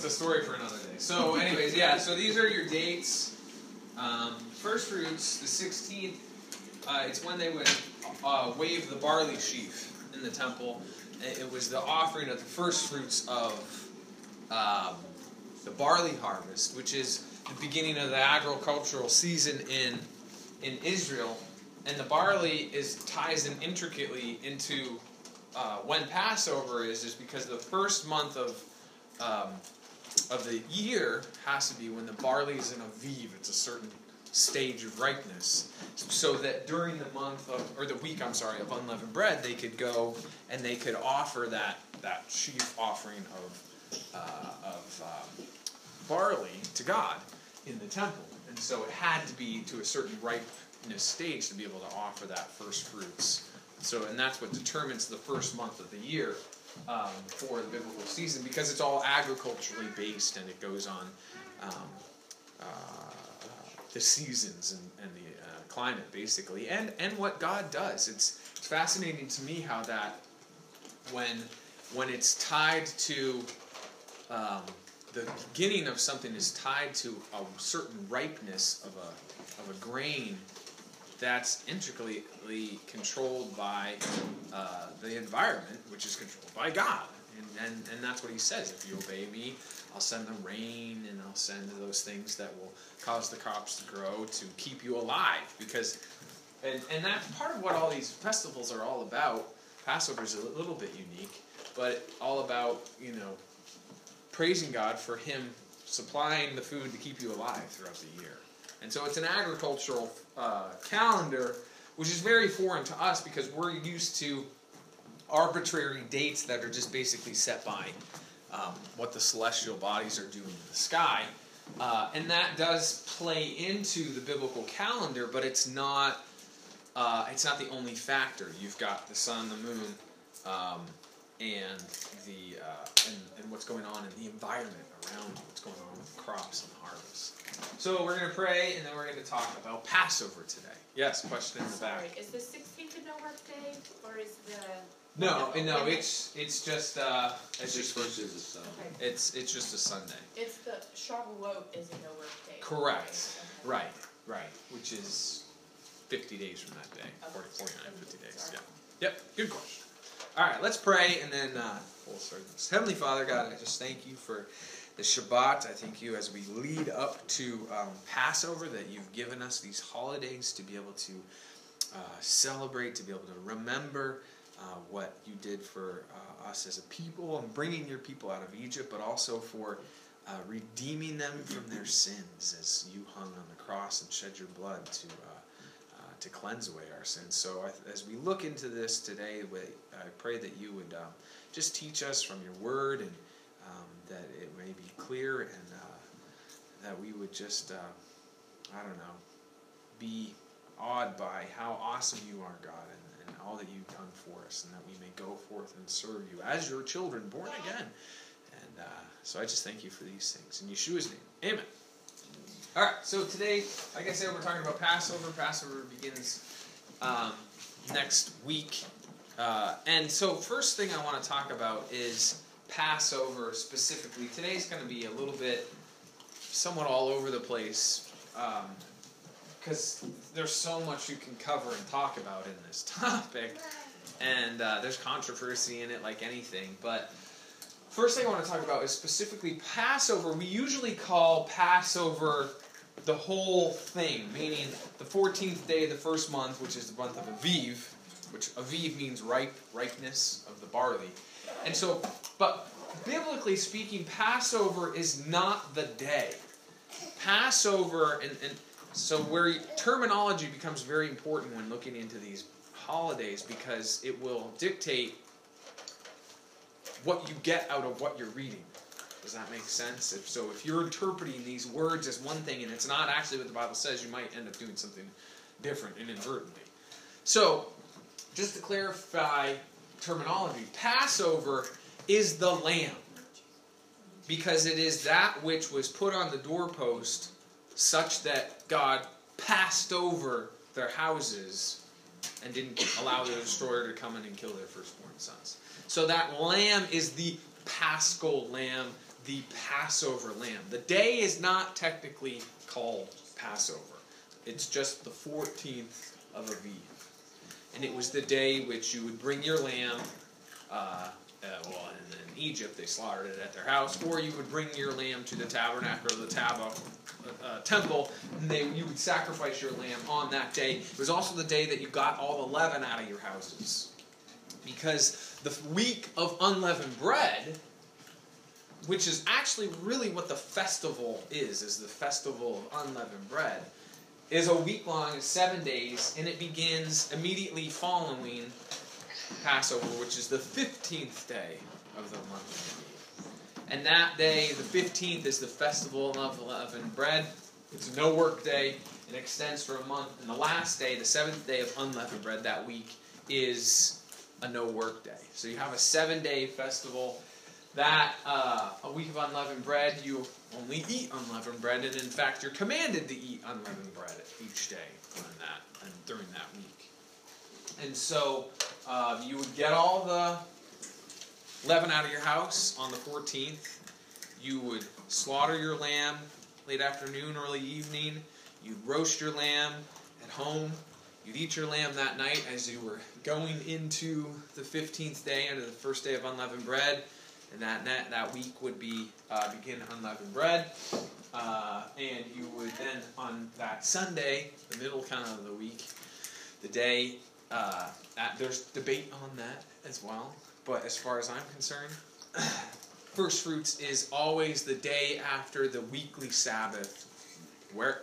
That's a story for another day. So, anyways, yeah. So these are your dates. Um, first fruits, the 16th. Uh, it's when they would uh, wave the barley sheaf in the temple. It was the offering of the first fruits of um, the barley harvest, which is the beginning of the agricultural season in in Israel. And the barley is ties in intricately into uh, when Passover is, is because the first month of um, of the year has to be when the barley is in aviv. It's a certain stage of ripeness, so that during the month of or the week, I'm sorry, of unleavened bread, they could go and they could offer that that sheaf offering of uh, of um, barley to God in the temple, and so it had to be to a certain ripeness stage to be able to offer that first fruits. So, and that's what determines the first month of the year um, for the biblical season because it's all agriculturally based and it goes on um, uh, the seasons and, and the uh, climate basically and and what God does. It's it's fascinating to me how that when when it's tied to um, the beginning of something is tied to a certain ripeness of a of a grain that's intricately controlled by uh, the environment, which is controlled by God. And, and, and that's what he says. If you obey me, I'll send the rain and I'll send those things that will cause the crops to grow to keep you alive. Because, and, and that's part of what all these festivals are all about. Passover is a little bit unique, but all about, you know, praising God for Him supplying the food to keep you alive throughout the year. And so it's an agricultural uh, calendar, which is very foreign to us because we're used to arbitrary dates that are just basically set by um, what the celestial bodies are doing in the sky. Uh, and that does play into the biblical calendar, but it's not. Uh, it's not the only factor. You've got the sun, the moon, um, and the uh, and, and what's going on in the environment around what's going on with crops and the harvest. So we're going to pray, and then we're going to talk about Passover today. Yes, question in the back. Sorry, is the 16th a no work day, or is the no, no, no it's it's just uh, it's just first is a Sunday. okay. it's it's just a Sunday. It's the Shavuot is a no work day. Correct. Okay. Right, right. Which is 50 days from that day. Okay. 49, 50 days. Sorry. Yeah. Yep. Good question. All right, let's pray and then uh, full service. Heavenly Father, God, I just thank you for the Shabbat. I thank you as we lead up to um, Passover that you've given us these holidays to be able to uh, celebrate, to be able to remember uh, what you did for uh, us as a people and bringing your people out of Egypt, but also for uh, redeeming them from their sins as you hung on the cross and shed your blood to uh, to cleanse away our sins. So as we look into this today, I pray that you would um, just teach us from your word and um, that it may be clear and uh, that we would just, uh, I don't know, be awed by how awesome you are, God, and, and all that you've done for us, and that we may go forth and serve you as your children, born again. And uh, so I just thank you for these things. In Yeshua's name, amen. All right, so today, like I said, we're talking about Passover. Passover begins um, next week. Uh, and so, first thing I want to talk about is Passover specifically. Today's going to be a little bit somewhat all over the place because there's so much you can cover and talk about in this topic. And uh, there's controversy in it, like anything. But first thing I want to talk about is specifically Passover. We usually call Passover the whole thing, meaning the 14th day of the first month, which is the month of Aviv, which Aviv means ripe, ripeness of the barley. And so, but biblically speaking, Passover is not the day. Passover, and, and so where terminology becomes very important when looking into these holidays because it will dictate what you get out of what you're reading. Does that make sense? If so, if you're interpreting these words as one thing and it's not actually what the Bible says, you might end up doing something different inadvertently. So, just to clarify terminology, Passover is the lamb because it is that which was put on the doorpost such that God passed over their houses and didn't allow the destroyer to come in and kill their firstborn sons. So that lamb is the paschal lamb, the Passover lamb. The day is not technically called Passover, it's just the 14th of Aviv. And it was the day which you would bring your lamb. Uh, uh, well, in, in Egypt, they slaughtered it at their house, or you would bring your lamb to the tabernacle or the tab- uh, temple, and they, you would sacrifice your lamb on that day. It was also the day that you got all the leaven out of your houses. Because the week of unleavened bread, which is actually really what the festival is, is the festival of unleavened bread, is a week long, seven days, and it begins immediately following Passover, which is the 15th day of the month. And that day, the 15th, is the festival of unleavened bread. It's no work day. It extends for a month. And the last day, the seventh day of unleavened bread that week, is a no work day. So you have a seven day festival. That uh, a week of unleavened bread, you only eat unleavened bread, and in fact, you're commanded to eat unleavened bread each day on that and during that week. And so uh, you would get all the leaven out of your house on the 14th. You would slaughter your lamb late afternoon, early evening. You'd roast your lamb at home. You'd eat your lamb that night as you were going into the 15th day, into the first day of unleavened bread. And that that, that week would be uh, begin unleavened bread. Uh, and you would then, on that Sunday, the middle kind of the week, the day, uh, at, there's debate on that as well. But as far as I'm concerned, first fruits is always the day after the weekly Sabbath, where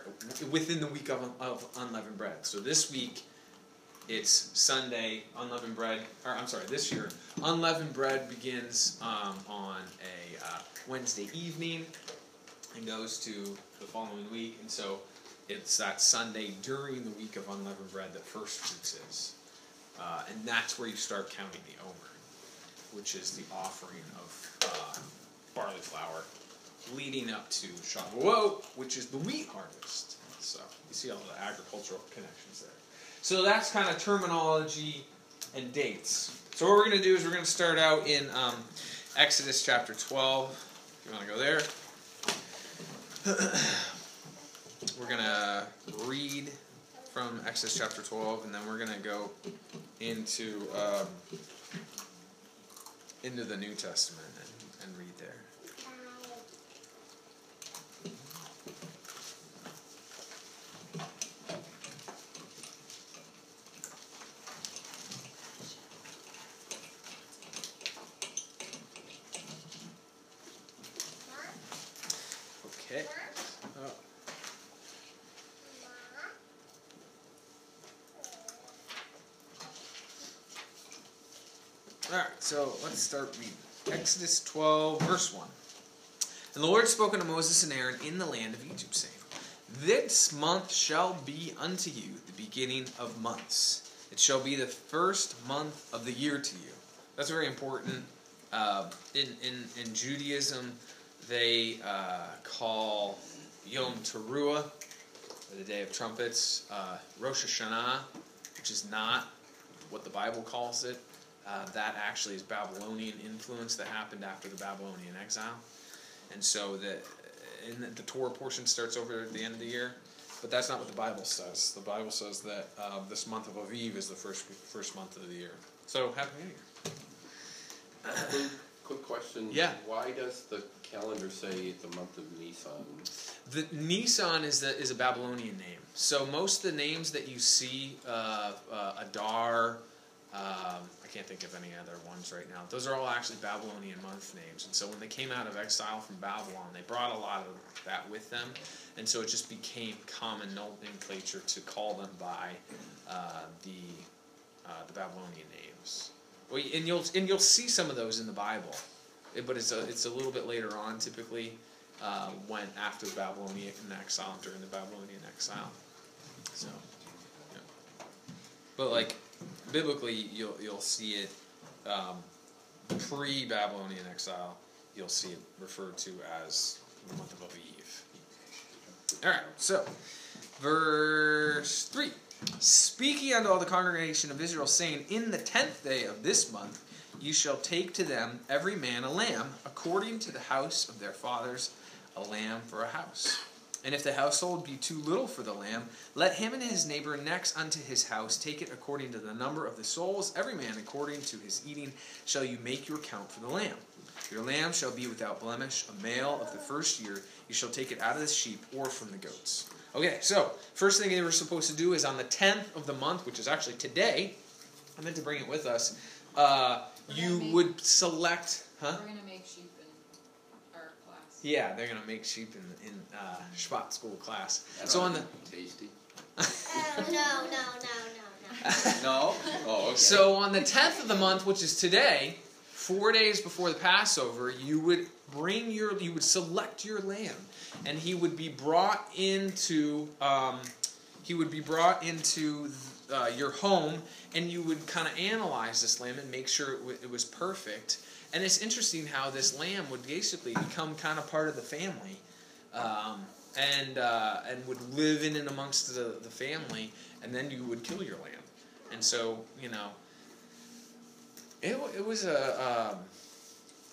within the week of, of unleavened bread. So this week, it's Sunday unleavened bread. Or I'm sorry, this year unleavened bread begins um, on a uh, Wednesday evening and goes to the following week, and so it's that Sunday during the week of unleavened bread that first fruits is, uh, and that's where you start counting the omer which is the offering of uh, barley flour, leading up to Shavuot, which is the wheat harvest. So you see all the agricultural connections there. So that's kind of terminology and dates. So what we're going to do is we're going to start out in um, Exodus chapter 12. If you want to go there. we're going to read from Exodus chapter 12, and then we're going to go into um, into the New Testament and, and read there. Okay. Oh. Alright, so start reading. Exodus 12, verse 1. And the Lord spoke unto Moses and Aaron in the land of Egypt, saying, This month shall be unto you the beginning of months. It shall be the first month of the year to you. That's very important. Uh, in, in, in Judaism, they uh, call Yom Teruah, the Day of Trumpets, uh, Rosh Hashanah, which is not what the Bible calls it. Uh, that actually is Babylonian influence that happened after the Babylonian exile, and so the in the, Torah portion starts over at the end of the year, but that's not what the Bible says. The Bible says that uh, this month of Aviv is the first first month of the year. So happy New Year. quick, quick question. Yeah. Why does the calendar say the month of Nisan? The Nisan is the is a Babylonian name. So most of the names that you see, uh, uh, Adar. Um, can't think of any other ones right now. Those are all actually Babylonian month names. And so when they came out of exile from Babylon, they brought a lot of that with them. And so it just became common nomenclature to call them by uh, the uh, the Babylonian names. And you'll and you'll see some of those in the Bible, but it's a it's a little bit later on, typically, uh, when after the Babylonian exile, during the Babylonian exile. So, yeah. but like biblically, you'll you'll see it um, pre-Babylonian exile. You'll see it referred to as the month of Aviv. All right, so verse three. Speaking unto all the congregation of Israel, saying, In the tenth day of this month you shall take to them every man a lamb, according to the house of their fathers, a lamb for a house. And if the household be too little for the lamb, let him and his neighbor next unto his house take it according to the number of the souls, every man according to his eating shall you make your count for the lamb. Your lamb shall be without blemish, a male of the first year. You shall take it out of the sheep or from the goats. Okay, so first thing they were supposed to do is on the 10th of the month, which is actually today, I meant to bring it with us, uh, you would select, huh? We're gonna make sheep in our class. Yeah, they're gonna make sheep in in uh, Shabbat school class. That So on the Tasty. Oh, no, no, no, no, no. No? Oh, okay. so on the tenth of the month, which is today, four days before the Passover, you would bring your you would select your lamb, and he would be brought into um, he would be brought into uh, your home, and you would kind of analyze this lamb and make sure it, w- it was perfect. And it's interesting how this lamb would basically become kind of part of the family. Um, and uh, and would live in and amongst the, the family, and then you would kill your lamb. And so you know, it it was a um,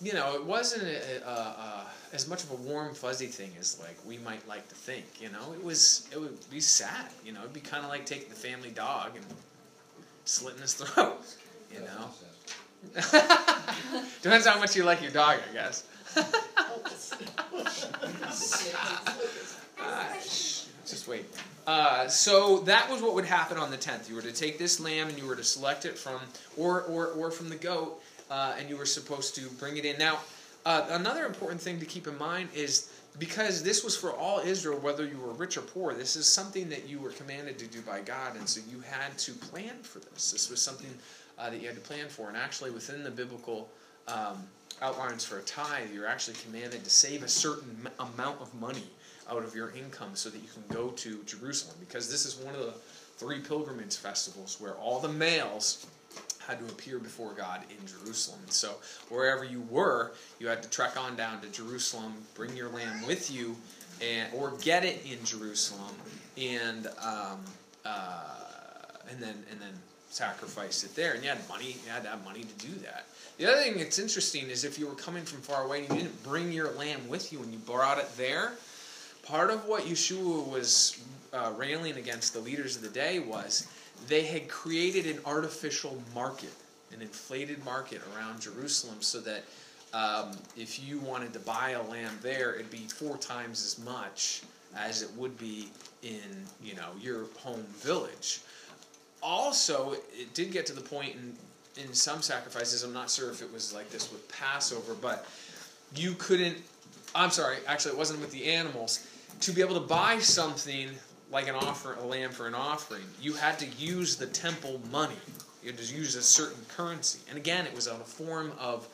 you know it wasn't a, a, a, as much of a warm fuzzy thing as like we might like to think. You know, it was it would be sad. You know, it'd be kind of like taking the family dog and slitting his throat. You know, depends how much you like your dog, I guess. Uh, shh, just wait. Uh, so that was what would happen on the tenth. You were to take this lamb and you were to select it from, or or, or from the goat, uh, and you were supposed to bring it in. Now, uh, another important thing to keep in mind is because this was for all Israel, whether you were rich or poor. This is something that you were commanded to do by God, and so you had to plan for this. This was something uh, that you had to plan for, and actually within the biblical. Um, outlines for a tithe, you're actually commanded to save a certain m- amount of money out of your income so that you can go to Jerusalem because this is one of the three pilgrimage festivals where all the males had to appear before God in Jerusalem. And so wherever you were, you had to trek on down to Jerusalem, bring your lamb with you, and or get it in Jerusalem, and um, uh, and then and then sacrifice it there. And you had money, you had to have money to do that. The other thing that's interesting is if you were coming from far away and you didn't bring your lamb with you and you brought it there, part of what Yeshua was uh, railing against the leaders of the day was they had created an artificial market, an inflated market around Jerusalem, so that um, if you wanted to buy a lamb there, it'd be four times as much as it would be in you know your home village. Also, it did get to the point in in some sacrifices. I'm not sure if it was like this with Passover, but you couldn't. I'm sorry, actually, it wasn't with the animals. To be able to buy something like an offer, a lamb for an offering, you had to use the temple money. You had to use a certain currency, and again, it was on a form of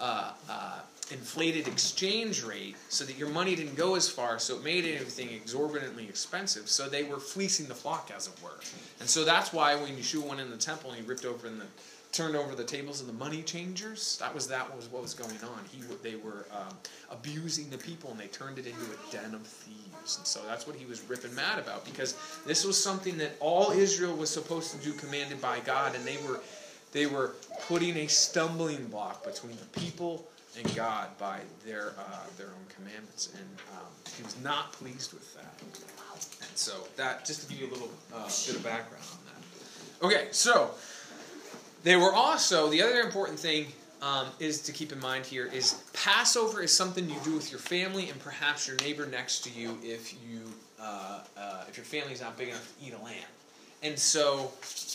uh, uh, inflated exchange rate, so that your money didn't go as far. So it made everything exorbitantly expensive. So they were fleecing the flock, as it were. And so that's why when Yeshua went in the temple and he ripped open the turned over the tables of the money changers. That was that was what was going on. He they were um, abusing the people and they turned it into a den of thieves. And so that's what he was ripping mad about because this was something that all Israel was supposed to do, commanded by God, and they were they were putting a stumbling block between the people and God by their uh, their own commandments, and um, he was not pleased with that. And so that just to give you a little uh, bit of background on that. Okay, so. They were also the other important thing um, is to keep in mind here is Passover is something you do with your family and perhaps your neighbor next to you if you uh, uh, if your family's not big enough to eat a lamb, and so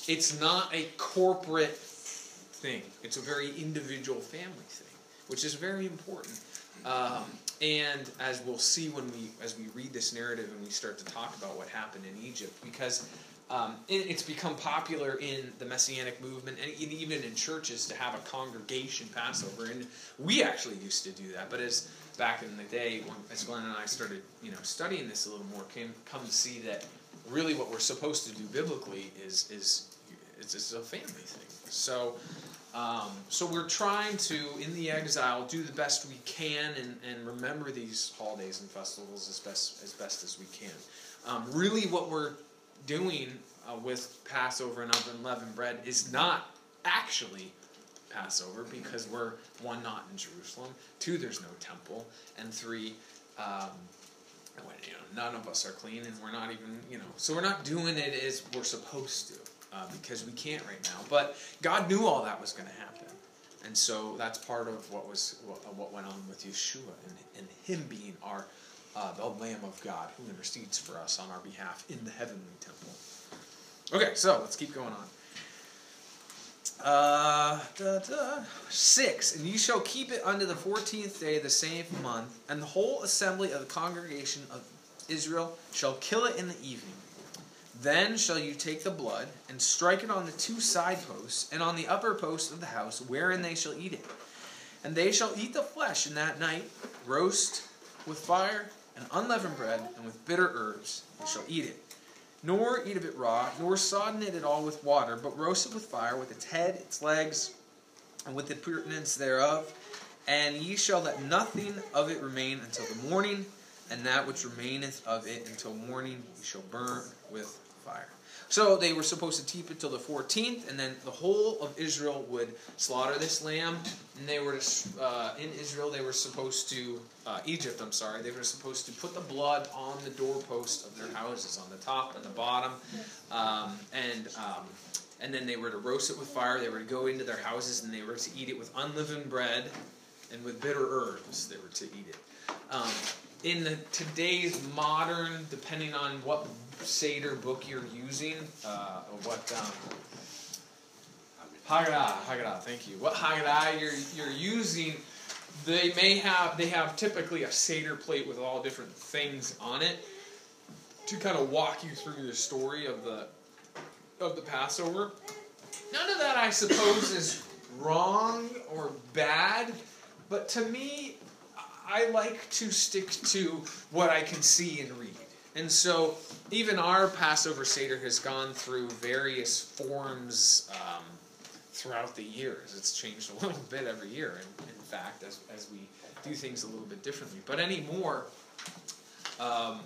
it's not a corporate thing. It's a very individual family thing, which is very important. Um, and as we'll see when we as we read this narrative and we start to talk about what happened in Egypt, because um, it, it's become popular in the Messianic movement and even in churches to have a congregation Passover. And we actually used to do that, but as back in the day, when, as Glenn and I started, you know, studying this a little more, came come to see that really what we're supposed to do biblically is is it's, it's a family thing. So. Um, so we're trying to, in the exile, do the best we can and, and remember these holidays and festivals as best as best as we can. Um, really, what we're doing uh, with Passover and unleavened bread is not actually Passover because we're one not in Jerusalem, two there's no temple, and three. Um, you know, none of us are clean, and we're not even, you know, so we're not doing it as we're supposed to uh, because we can't right now. But God knew all that was going to happen, and so that's part of what was what, what went on with Yeshua and, and Him being our uh, the Lamb of God who intercedes for us on our behalf in the heavenly temple. Okay, so let's keep going on. Uh, da, da. Six, and you shall keep it unto the fourteenth day of the same month, and the whole assembly of the congregation of Israel shall kill it in the evening. Then shall you take the blood and strike it on the two side posts and on the upper post of the house, wherein they shall eat it. And they shall eat the flesh in that night, roast with fire and unleavened bread, and with bitter herbs they shall eat it nor eat of it raw, nor sodden it at all with water, but roast it with fire, with its head, its legs, and with the purtenance thereof. And ye shall let nothing of it remain until the morning, and that which remaineth of it until morning ye shall burn with fire. So they were supposed to keep it till the 14th, and then the whole of Israel would slaughter this lamb. And they were to, uh, in Israel, they were supposed to, uh, Egypt, I'm sorry, they were supposed to put the blood on the doorpost of their houses, on the top and the bottom. Um, and um, and then they were to roast it with fire. They were to go into their houses and they were to eat it with unleavened bread and with bitter herbs. They were to eat it. Um, in the, today's modern, depending on what Seder book you're using, uh, what um, Haggadah, Haggadah, thank you. What Haggadah you're you're using, they may have they have typically a Seder plate with all different things on it to kind of walk you through the story of the of the Passover. None of that, I suppose, is wrong or bad, but to me, I like to stick to what I can see and read. And so, even our Passover Seder has gone through various forms um, throughout the years. It's changed a little bit every year, in, in fact, as, as we do things a little bit differently. But anymore, um,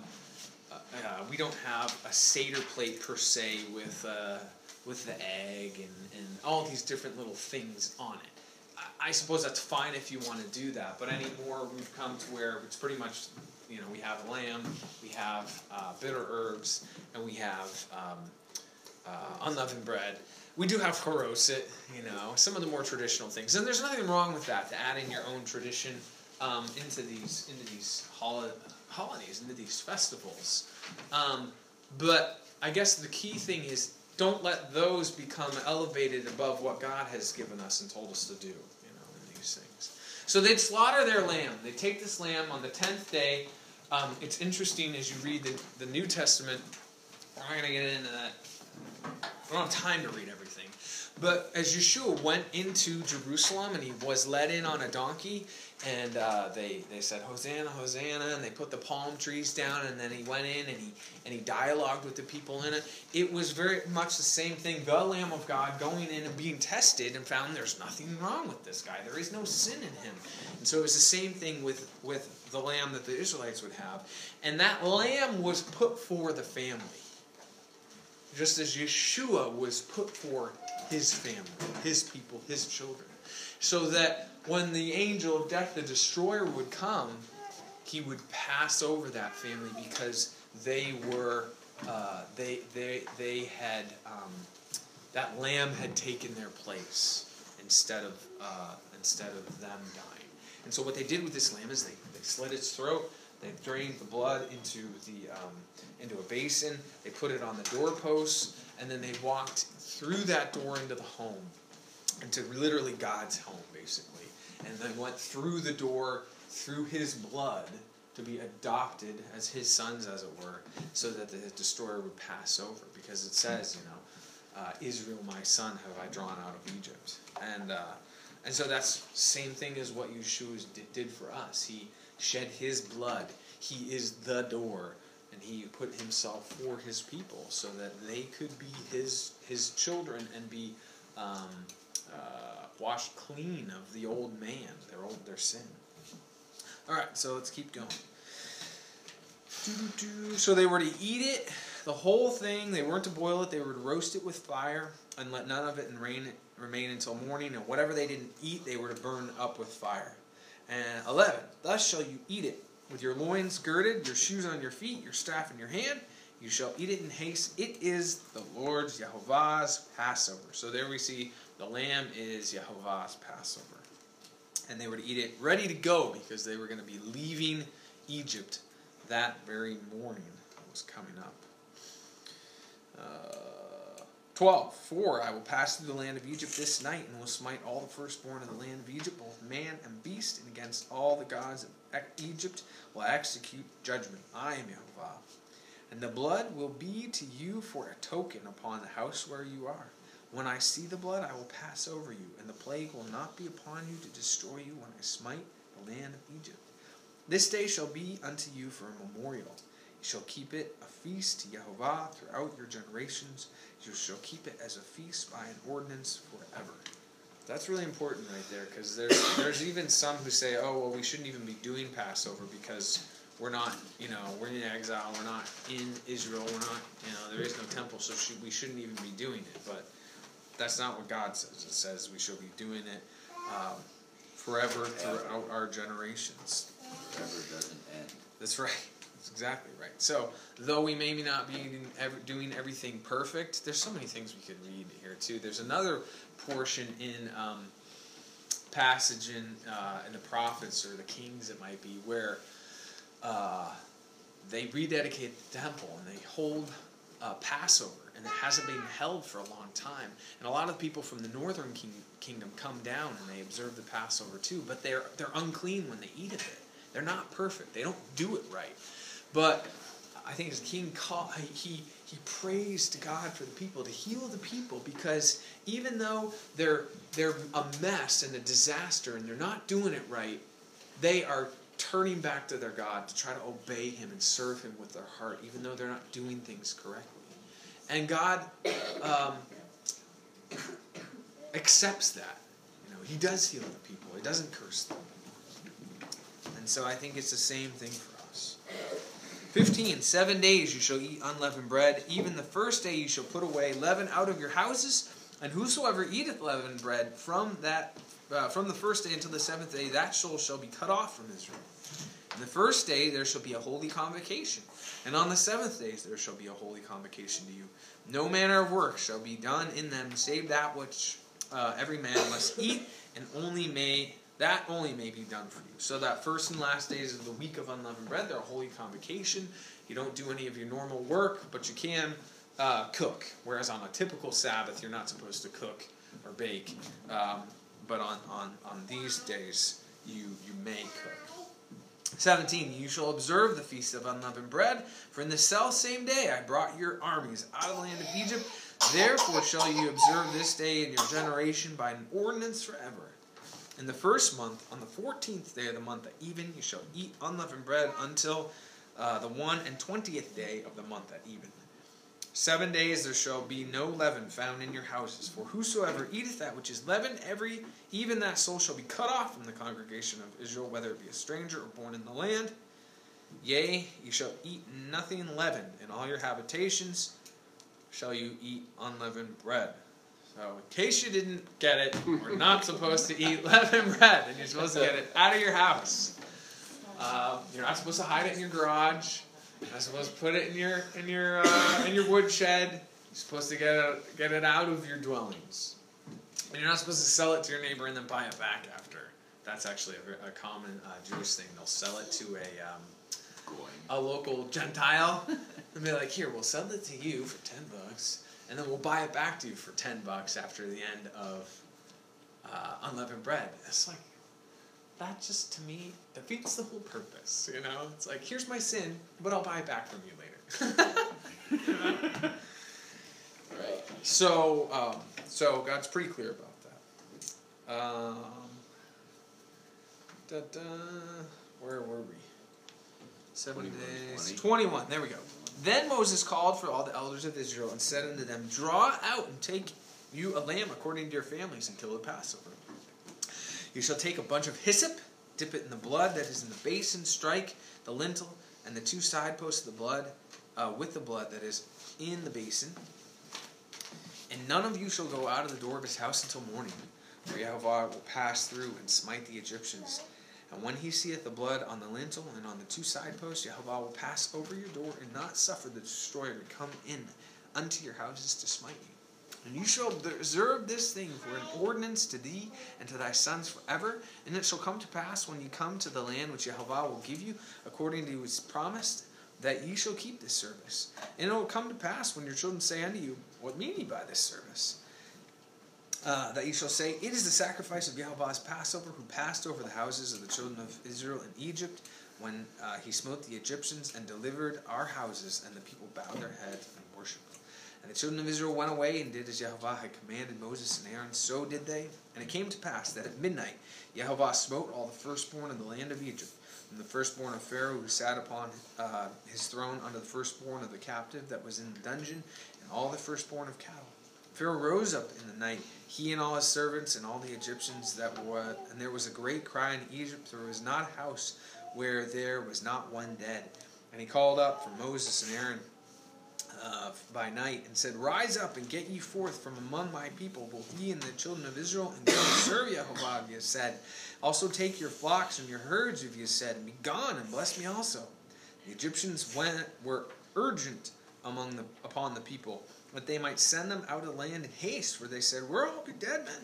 uh, we don't have a Seder plate per se with, uh, with the egg and, and all these different little things on it. I suppose that's fine if you want to do that, but anymore we've come to where it's pretty much, you know, we have lamb, we have uh, bitter herbs, and we have um, uh, unleavened bread. We do have haroset, you know, some of the more traditional things, and there's nothing wrong with that to add in your own tradition um, into these into these hol- holidays, into these festivals. Um, but I guess the key thing is don't let those become elevated above what God has given us and told us to do you know, in these things. So they'd slaughter their lamb. They take this lamb on the tenth day. Um, it's interesting as you read the, the New Testament. We're not going to get into that. We don't have time to read everything. But as Yeshua went into Jerusalem and he was led in on a donkey, and uh, they, they said Hosanna, Hosanna, and they put the palm trees down, and then he went in and he and he dialogued with the people in it. It was very much the same thing. The Lamb of God going in and being tested and found there's nothing wrong with this guy. There is no sin in him, and so it was the same thing with with the lamb that the Israelites would have, and that lamb was put for the family, just as Yeshua was put for his family, his people, his children, so that when the angel of death, the destroyer, would come, he would pass over that family because they were uh, they they they had um, that lamb had taken their place instead of uh, instead of them dying. And so what they did with this lamb is they, they slit its throat. They drained the blood into the um, into a basin. They put it on the doorposts, and then they walked through that door into the home, into literally God's home, basically and then went through the door through his blood to be adopted as his sons, as it were, so that the destroyer would pass over. Because it says, you know, uh, Israel, my son, have I drawn out of Egypt, and uh, and so that's same thing as what Yeshua did for us. He shed his blood. He is the door, and he put himself for his people, so that they could be his his children and be. Um, uh, washed clean of the old man, their old their sin. All right, so let's keep going. So they were to eat it the whole thing. They weren't to boil it; they were to roast it with fire, and let none of it and rain, remain until morning. And whatever they didn't eat, they were to burn up with fire. And eleven. Thus shall you eat it with your loins girded, your shoes on your feet, your staff in your hand. You shall eat it in haste. It is the Lord's Jehovah's Passover. So there we see the lamb is Jehovah's Passover. And they were to eat it ready to go because they were going to be leaving Egypt that very morning. That was coming up. Uh, 12. For I will pass through the land of Egypt this night and will smite all the firstborn of the land of Egypt, both man and beast, and against all the gods of Egypt will I execute judgment. I am Jehovah. And the blood will be to you for a token upon the house where you are. When I see the blood, I will pass over you, and the plague will not be upon you to destroy you when I smite the land of Egypt. This day shall be unto you for a memorial. You shall keep it a feast to Jehovah throughout your generations. You shall keep it as a feast by an ordinance forever. That's really important right there because there's there's even some who say, oh well, we shouldn't even be doing Passover because we're not, you know, we're in exile, we're not in Israel, we're not, you know, there is no temple, so we shouldn't even be doing it. But that's not what God says. It says we shall be doing it um, forever throughout our generations. Forever doesn't end. That's right. That's exactly right. So, though we may not be doing everything perfect, there's so many things we could read here too. There's another portion in um, passage in uh, in the prophets or the kings, it might be, where uh, they rededicate the temple and they hold uh, Passover, and it hasn't been held for a long time. And a lot of people from the northern king, kingdom come down and they observe the Passover too, but they're they're unclean when they eat of it. They're not perfect. They don't do it right. But I think as King call, he he prays to God for the people to heal the people because even though they're they're a mess and a disaster and they're not doing it right, they are turning back to their God to try to obey Him and serve Him with their heart, even though they're not doing things correctly. And God um, accepts that. You know, He does heal the people. He doesn't curse them. And so I think it's the same thing. 15. Seven days you shall eat unleavened bread. Even the first day you shall put away leaven out of your houses. And whosoever eateth leavened bread from that uh, from the first day until the seventh day, that soul shall be cut off from Israel. And the first day there shall be a holy convocation, and on the seventh day there shall be a holy convocation to you. No manner of work shall be done in them, save that which uh, every man must eat, and only may that only may be done for you. So that first and last days of the week of unleavened bread, they're a holy convocation. You don't do any of your normal work, but you can uh, cook. Whereas on a typical Sabbath, you're not supposed to cook or bake. Um, but on, on, on these days you, you may cook. 17. You shall observe the feast of unleavened bread, for in the self same day I brought your armies out of the land of Egypt. Therefore shall you observe this day in your generation by an ordinance forever. In the first month, on the fourteenth day of the month at even, you shall eat unleavened bread until uh, the one and twentieth day of the month at even. Seven days there shall be no leaven found in your houses. For whosoever eateth that which is leavened, every even that soul shall be cut off from the congregation of Israel, whether it be a stranger or born in the land. Yea, you shall eat nothing leavened. In all your habitations shall you eat unleavened bread. So, in case you didn't get it, we're not supposed to eat leavened bread, and you're supposed to get it out of your house. Uh, you're not supposed to hide it in your garage. You're not supposed to put it in your in your uh, in your woodshed. You're supposed to get it, get it out of your dwellings. And you're not supposed to sell it to your neighbor and then buy it back after. That's actually a, a common uh, Jewish thing. They'll sell it to a um, a local Gentile and be like, "Here, we'll sell it to you for ten bucks, and then we'll buy it back to you for ten bucks after the end of uh, unleavened bread." It's like that just to me defeats the whole purpose. You know, it's like here's my sin, but I'll buy it back from you later. right. So, um, so God's pretty clear about that. Um, da, da, where were we? Seven 21, days. 20. Twenty-one. There we go. Then Moses called for all the elders of Israel and said unto them, Draw out and take you a lamb according to your families until the Passover. You shall take a bunch of hyssop, dip it in the blood that is in the basin, strike the lintel and the two side posts of the blood, uh, with the blood that is in the basin. And none of you shall go out of the door of his house until morning, for Yahweh will pass through and smite the Egyptians. And when he seeth the blood on the lintel and on the two side posts, Yahweh will pass over your door and not suffer the destroyer to come in unto your houses to smite you. And you shall observe this thing for an ordinance to thee and to thy sons forever. And it shall come to pass when you come to the land which Yahweh will give you, according to his promise, that ye shall keep this service. And it will come to pass when your children say unto you, What mean ye by this service? Uh, that ye shall say, It is the sacrifice of Yahweh's Passover, who passed over the houses of the children of Israel in Egypt, when uh, he smote the Egyptians and delivered our houses, and the people bowed their heads and worshipped. And the children of Israel went away and did as Yahweh had commanded Moses and Aaron, so did they. And it came to pass that at midnight Yahweh smote all the firstborn in the land of Egypt, from the firstborn of Pharaoh who sat upon uh, his throne under the firstborn of the captive that was in the dungeon, and all the firstborn of cattle. Pharaoh rose up in the night, he and all his servants and all the Egyptians that were, and there was a great cry in Egypt. There was not a house where there was not one dead. And he called up for Moses and Aaron uh, by night and said, Rise up and get ye forth from among my people, both ye and the children of Israel, and go serve Jehovah, ye said. Also take your flocks and your herds, if ye said, and be gone and bless me also. The Egyptians went, were urgent among the, upon the people, that they might send them out of the land in haste, for they said, We're all dead men.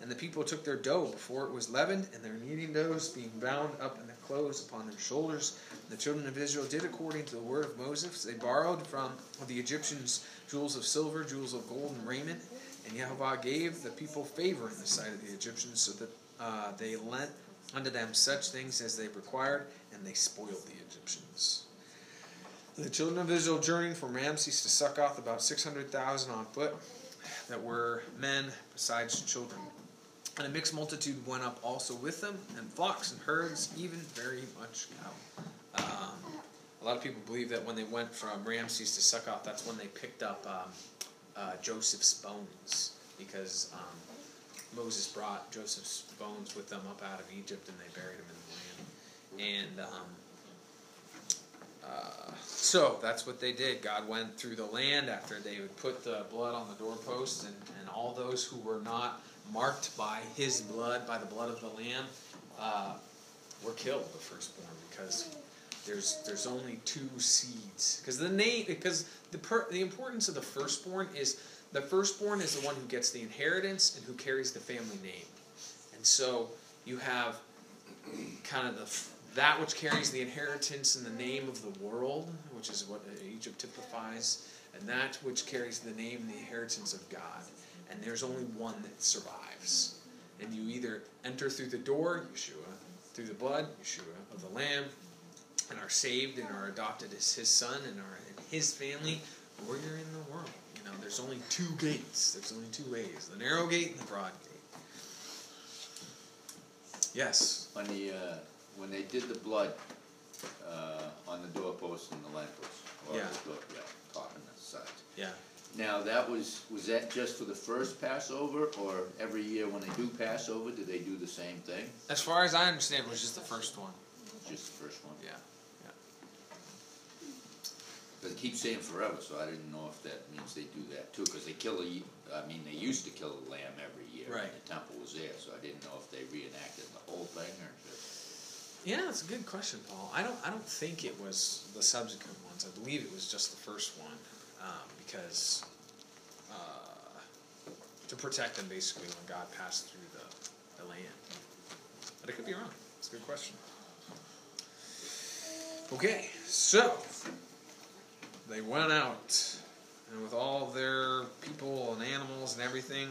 And the people took their dough before it was leavened, and their kneading doughs being bound up in their clothes upon their shoulders. The children of Israel did according to the word of Moses. They borrowed from the Egyptians jewels of silver, jewels of gold, and raiment. And Yahweh gave the people favor in the sight of the Egyptians, so that uh, they lent unto them such things as they required, and they spoiled the Egyptians. The children of Israel journeyed from Ramses to Succoth, about 600,000 on foot, that were men besides children. And a mixed multitude went up also with them, and flocks and herds, even very much cattle. Um, a lot of people believe that when they went from Ramses to Succoth, that's when they picked up um, uh, Joseph's bones, because um, Moses brought Joseph's bones with them up out of Egypt, and they buried them in the land. And um, so that's what they did. God went through the land after they would put the blood on the doorposts, and, and all those who were not marked by his blood, by the blood of the lamb, uh, were killed, the firstborn, because there's there's only two seeds. Because the name, because the per, the importance of the firstborn is the firstborn is the one who gets the inheritance and who carries the family name, and so you have kind of the that which carries the inheritance in the name of the world, which is what Egypt typifies, and that which carries the name and the inheritance of God. And there's only one that survives. And you either enter through the door, Yeshua, through the blood, Yeshua, of the Lamb, and are saved and are adopted as his son and are in his family, or you're in the world. You know, there's only two gates. There's only two ways the narrow gate and the broad gate. Yes. On the, uh, when they did the blood, uh, on the doorpost and the or Yeah. the door, yeah, top and the sides. Yeah. Now, that was, was that just for the first Passover, or every year when they do Passover, do they do the same thing? As far as I understand, it was just the first one. Just the first one? Yeah. Cause it keeps saying forever, so I didn't know if that means they do that too, cause they kill a, I mean, they used to kill a lamb every year. Right. And the temple was there, so I didn't know if they reenacted the whole thing or just. Yeah, that's a good question, Paul. I don't. I don't think it was the subsequent ones. I believe it was just the first one, um, because uh, to protect them basically when God passed through the, the land. But it could be wrong. It's a good question. Okay, so they went out, and with all their people and animals and everything,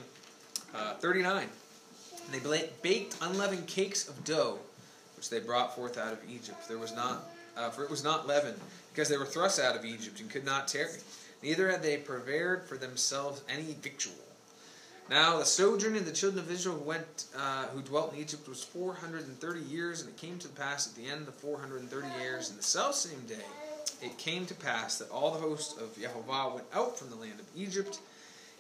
uh, thirty-nine. And they baked unleavened cakes of dough which they brought forth out of Egypt. There was not, uh, for it was not leavened, because they were thrust out of Egypt and could not tarry. Neither had they prepared for themselves any victual. Now the sojourn of the children of Israel who went, uh, who dwelt in Egypt was four hundred and thirty years, and it came to pass at the end of the four hundred and thirty years, in the self same day, it came to pass that all the host of Jehovah went out from the land of Egypt.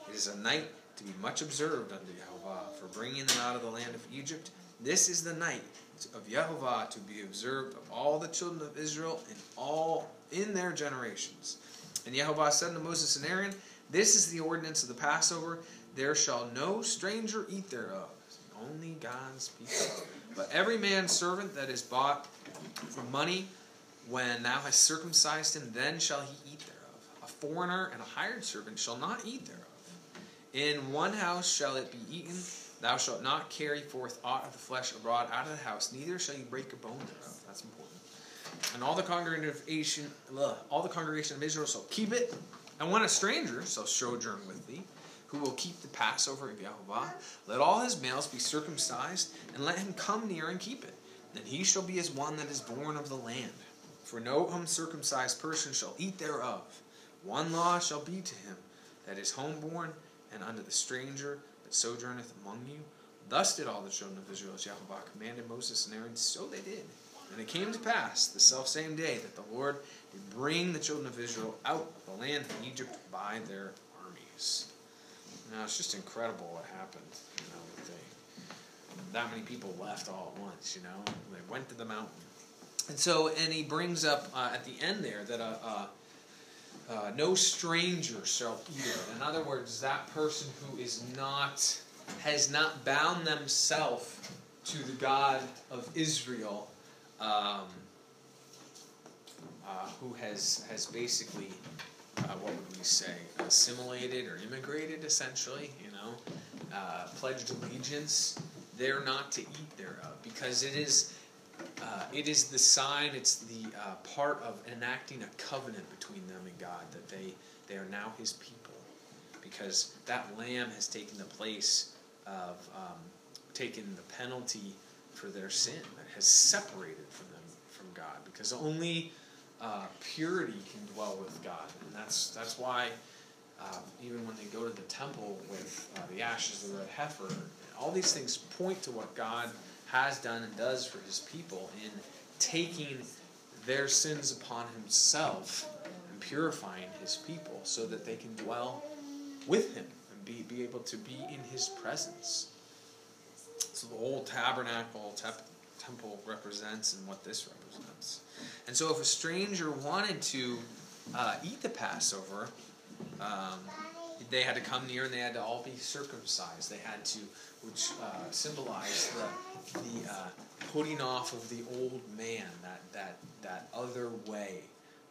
It is a night to be much observed unto Jehovah for bringing them out of the land of Egypt. This is the night of Yehovah to be observed of all the children of Israel in all in their generations. And Yehovah said unto Moses and Aaron, This is the ordinance of the Passover. There shall no stranger eat thereof, only God's people. But every man's servant that is bought for money, when thou hast circumcised him, then shall he eat thereof. A foreigner and a hired servant shall not eat thereof. In one house shall it be eaten. Thou shalt not carry forth aught of the flesh abroad out of the house, neither shall you break a bone thereof. That's important. And all the congregation, all the congregation of Israel shall keep it. And when a stranger shall sojourn with thee, who will keep the Passover of Yehovah, let all his males be circumcised, and let him come near and keep it. Then he shall be as one that is born of the land. For no uncircumcised person shall eat thereof. One law shall be to him that is homeborn, and unto the stranger that sojourneth among you. Thus did all the children of Israel as Jehovah commanded Moses and Aaron, so they did. And it came to pass the self same day that the Lord did bring the children of Israel out of the land of Egypt by their armies. Now it's just incredible what happened. You know, that they, that many people left all at once. You know, they went to the mountain, and so and he brings up uh, at the end there that a. Uh, uh, no stranger shall eat it. In other words, that person who is not has not bound themselves to the God of Israel, um, uh, who has has basically uh, what would we say assimilated or immigrated essentially, you know, uh, pledged allegiance. They're not to eat thereof because it is. It is the sign, it's the uh, part of enacting a covenant between them and God that they, they are now His people. Because that lamb has taken the place of, um, the penalty for their sin, that has separated from them from God. Because only uh, purity can dwell with God. And that's, that's why, uh, even when they go to the temple with uh, the ashes of the red heifer, all these things point to what God has done and does for his people in taking their sins upon himself and purifying his people so that they can dwell with him and be, be able to be in his presence. So the whole tabernacle tep- temple represents and what this represents. And so if a stranger wanted to uh, eat the Passover, um, they had to come near and they had to all be circumcised. They had to, which uh, symbolized the, the uh, putting off of the old man, that, that, that other way,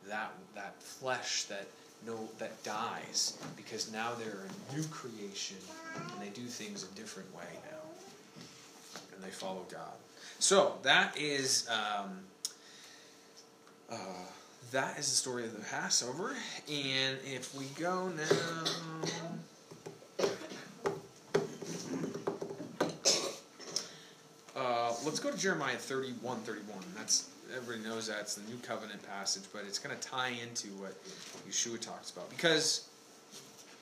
that, that flesh that, no, that dies, because now they're a new creation and they do things a different way now. And they follow God. So that is. Um, uh, that is the story of the Passover. And if we go now. Let's go to Jeremiah 31 31. That's everybody knows that it's the new covenant passage, but it's going to tie into what Yeshua talks about because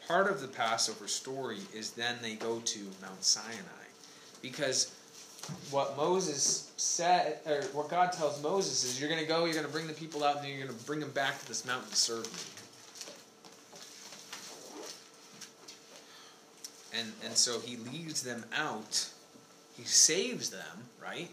part of the Passover story is then they go to Mount Sinai because what Moses said, or what God tells Moses is, you're going to go, you're going to bring the people out, and then you're going to bring them back to this mountain to serve me. And and so he leads them out. He saves them, right?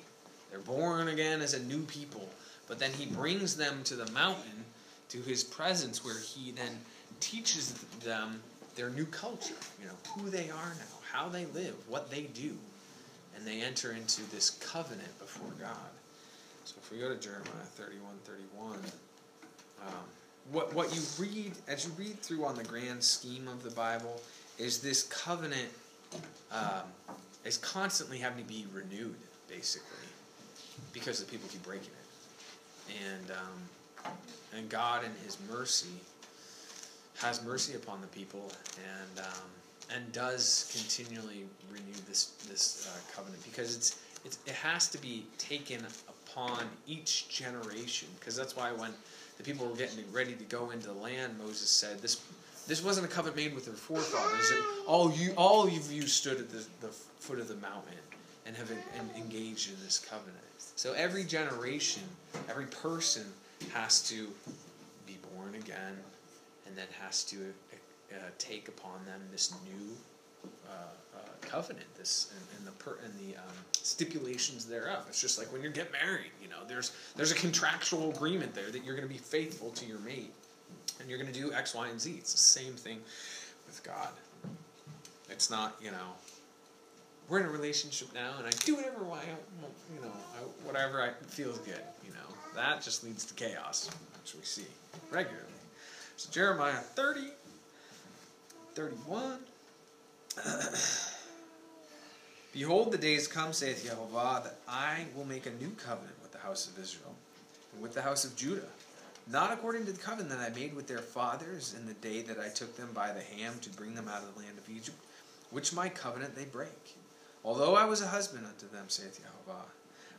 They're born again as a new people. But then he brings them to the mountain, to his presence, where he then teaches them their new culture. You know, who they are now, how they live, what they do and they enter into this covenant before God. So if we go to Jeremiah 31 31, um, what, what you read, as you read through on the grand scheme of the Bible, is this covenant um, is constantly having to be renewed, basically, because the people keep breaking it. And, um, and God, in His mercy, has mercy upon the people and um, and does continually renew this this uh, covenant because it's, it's it has to be taken upon each generation because that's why when the people were getting ready to go into the land, Moses said this this wasn't a covenant made with their forefathers. It, all you all of you stood at the, the foot of the mountain and have en- engaged in this covenant. So every generation, every person has to be born again, and then has to uh, take upon them this new uh, uh, covenant, this and, and the per, and the um, stipulations thereof. It's just like when you get married, you know, there's there's a contractual agreement there that you're going to be faithful to your mate, and you're going to do X, Y, and Z. It's the same thing with God. It's not, you know, we're in a relationship now, and I do whatever I, you know, I, whatever I feels good. You know, that just leads to chaos, which we see regularly. So Jeremiah 30, 31. Behold, the days come, saith Jehovah, that I will make a new covenant with the house of Israel and with the house of Judah, not according to the covenant that I made with their fathers in the day that I took them by the hand to bring them out of the land of Egypt, which my covenant they break. Although I was a husband unto them, saith Jehovah.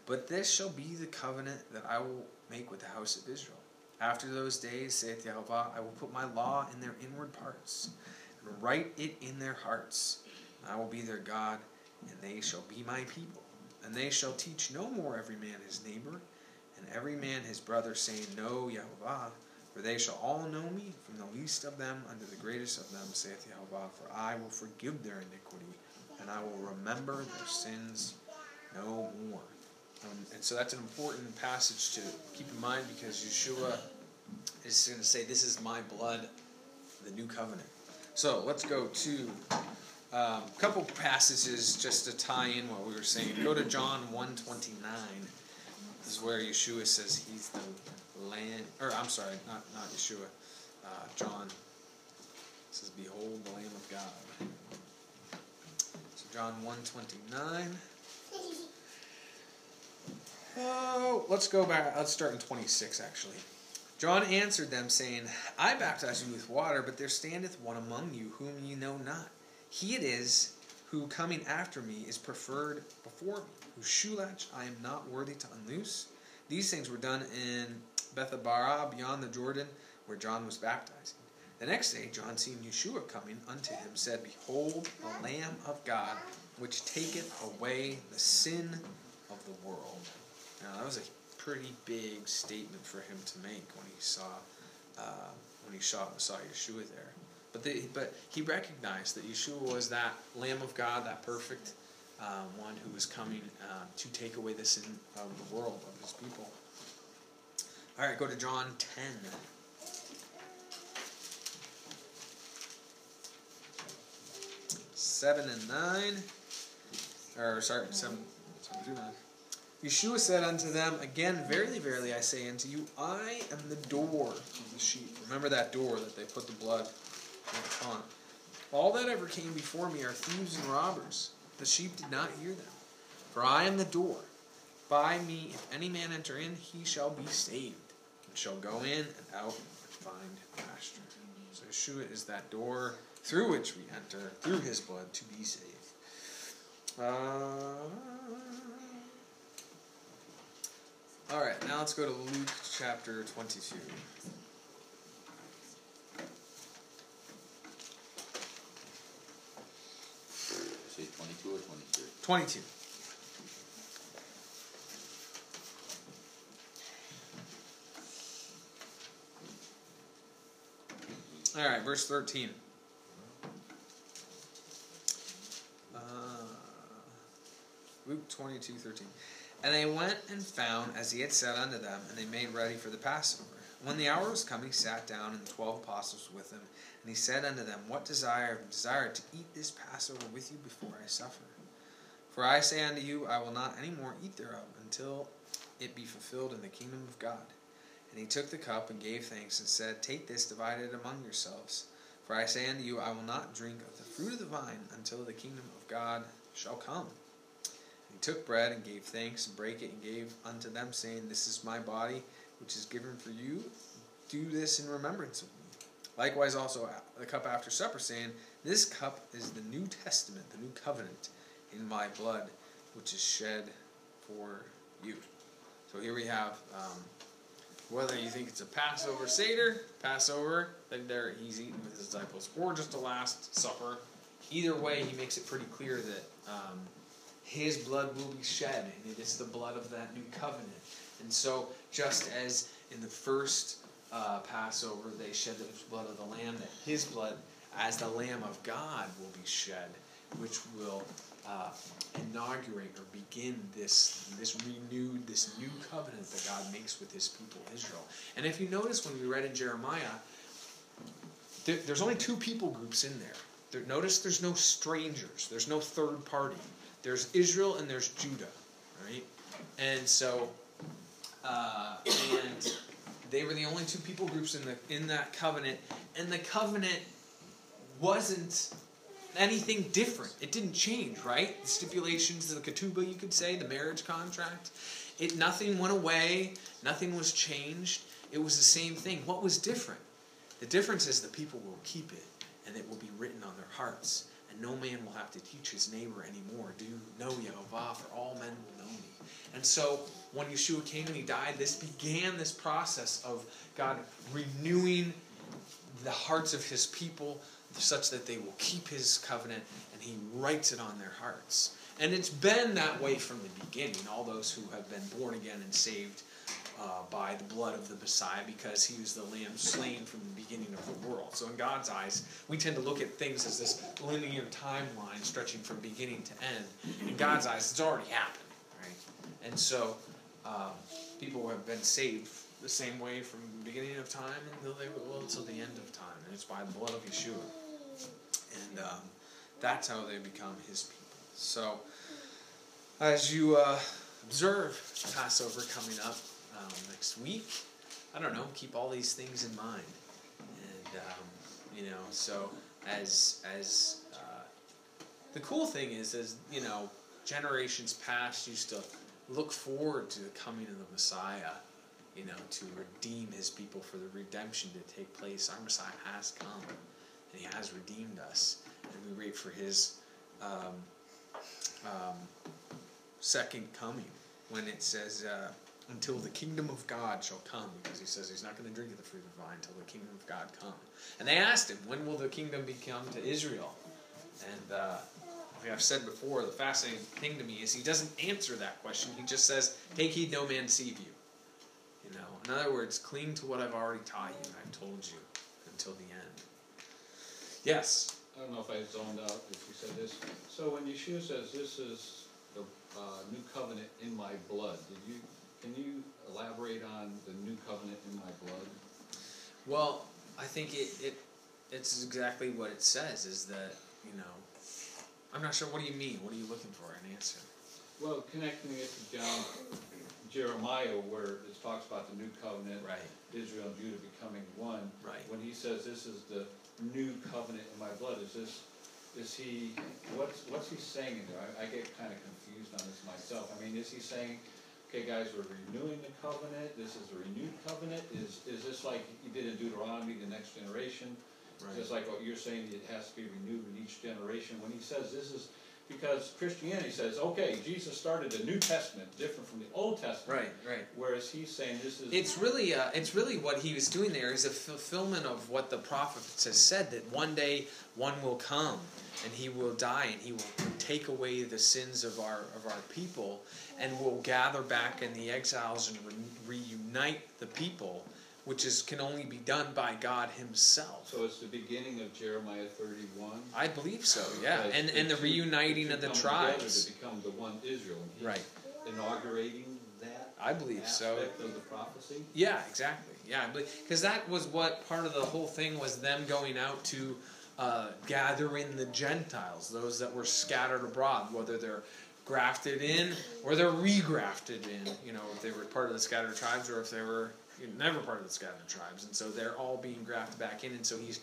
But this shall be the covenant that I will make with the house of Israel. After those days, saith Jehovah, I will put my law in their inward parts, and write it in their hearts. I will be their God, and they shall be my people. And they shall teach no more every man his neighbor, and every man his brother, saying, Know Jehovah. For they shall all know me, from the least of them unto the greatest of them, saith Jehovah. For I will forgive their iniquity, and I will remember their sins no more. Um, and so that's an important passage to keep in mind because Yeshua is going to say, This is my blood, the new covenant. So let's go to a um, couple passages just to tie in what we were saying. Go to John 129. Is where Yeshua says he's the land, or I'm sorry, not, not Yeshua, uh, John says, Behold the Lamb of God. So John 129. Oh, let's go back. Let's start in 26 actually. John answered them, saying, I baptize you with water, but there standeth one among you whom ye know not. He it is who coming after me is preferred before me, whose I am not worthy to unloose. These things were done in Bethabara beyond the Jordan, where John was baptizing. The next day, John seeing Yeshua coming unto him, said, Behold, the Lamb of God, which taketh away the sin of the world. Now that was a pretty big statement for him to make when he saw uh, when he saw saw Yeshua there. But the, but he recognized that Yeshua was that Lamb of God, that perfect um, one who is coming uh, to take away the sin of the world of his people. All right, go to John ten. Seven and nine, or sorry, seven, seven through nine. Yeshua said unto them, Again, verily, verily, I say unto you, I am the door of the sheep. Remember that door that they put the blood upon. All that ever came before me are thieves and robbers. The sheep did not hear them. For I am the door. By me, if any man enter in, he shall be saved, and shall go in and out and find pasture. So Yeshua is that door through which we enter, through his blood, to be saved. Uh, all right, now let's go to Luke chapter 22. Say twenty-two or twenty-three? 22. All right, verse 13. Uh, Luke 22, 13. And they went and found as he had said unto them, and they made ready for the Passover. When the hour was come, he sat down, and the twelve apostles with him. And he said unto them, What desire desire to eat this Passover with you before I suffer? For I say unto you, I will not any more eat thereof until it be fulfilled in the kingdom of God. And he took the cup and gave thanks and said, Take this, divide it among yourselves. For I say unto you, I will not drink of the fruit of the vine until the kingdom of God shall come. And he took bread and gave thanks and brake it and gave unto them, saying, This is my body, which is given for you. Do this in remembrance of me. Likewise, also the cup after supper, saying, This cup is the New Testament, the new covenant in my blood, which is shed for you. So here we have um, whether you think it's a Passover Seder, Passover, that there he's eating with his disciples, or just a Last Supper. Either way, he makes it pretty clear that um, his blood will be shed, and it is the blood of that new covenant. And so, just as in the first uh, Passover they shed the blood of the lamb, that his blood, as the Lamb of God, will be shed which will uh, inaugurate or begin this this renewed this new covenant that God makes with His people Israel. And if you notice when we read in Jeremiah, there, there's only two people groups in there. there. Notice there's no strangers. There's no third party. There's Israel and there's Judah, right? And so, uh, and they were the only two people groups in the in that covenant, and the covenant wasn't anything different. It didn't change, right? The stipulations, of the ketubah, you could say, the marriage contract. It nothing went away, nothing was changed. It was the same thing. What was different? The difference is the people will keep it, and it will be written on their hearts. And no man will have to teach his neighbor anymore. Do know Yehovah, for all men will know me. And so when Yeshua came and he died, this began this process of God renewing the hearts of his people such that they will keep his covenant and he writes it on their hearts. And it's been that way from the beginning, all those who have been born again and saved uh, by the blood of the Messiah because he was the lamb slain from the beginning of the world. So, in God's eyes, we tend to look at things as this linear timeline stretching from beginning to end. In God's eyes, it's already happened, right? And so, um, people have been saved the same way from the beginning of time until they until the end of time, and it's by the blood of Yeshua. And um, that's how they become His people. So, as you uh, observe Passover coming up um, next week, I don't know, keep all these things in mind, and um, you know, so as as uh, the cool thing is, as you know, generations past used to look forward to the coming of the Messiah you know, to redeem his people for the redemption to take place. Our Messiah has come, and he has redeemed us, and we wait for his um, um, second coming when it says, uh, until the kingdom of God shall come, because he says he's not going to drink of the fruit of the vine until the kingdom of God come. And they asked him, when will the kingdom become to Israel? And uh, I've said before, the fascinating thing to me is he doesn't answer that question. He just says, take heed no man deceive you. You know, in other words, cling to what I've already taught you and I've told you until the end. Yes. I don't know if I zoned out if you said this. So when Yeshua says this is the uh, new covenant in my blood, did you can you elaborate on the new covenant in my blood? Well, I think it, it it's exactly what it says is that, you know, I'm not sure what do you mean? What are you looking for an answer? Well, connecting it to John Jeremiah where it talks about the new covenant, Right. Israel and Judah becoming one. Right. When he says this is the new covenant in my blood, is this, is he, what's, what's he saying in there? I, I get kinda confused on this myself. I mean, is he saying, okay, guys, we're renewing the covenant, this is a renewed covenant? Is, is this like he did in Deuteronomy, the next generation? Just like what you're saying, it has to be renewed in each generation. When he says this is, because Christianity says, okay, Jesus started a New Testament, different from the Old Testament. Right, right. Whereas he's saying this is. It's really, uh, it's really what he was doing there is a fulfillment of what the prophets has said that one day one will come and he will die and he will take away the sins of our of our people and will gather back in the exiles and re- reunite the people, which is can only be done by God Himself. So it's the beginning of Jeremiah thirty-one. I believe so, yeah, and and the reuniting two of the tribes. To become the one Israel. Right. Inaugurating that. I believe so. Aspect of the prophecy. Yeah, exactly. Yeah, because that was what part of the whole thing was them going out to uh, gather in the Gentiles, those that were scattered abroad, whether they're grafted in or they're regrafted in. You know, if they were part of the scattered tribes or if they were never part of the scattered tribes, and so they're all being grafted back in, and so he's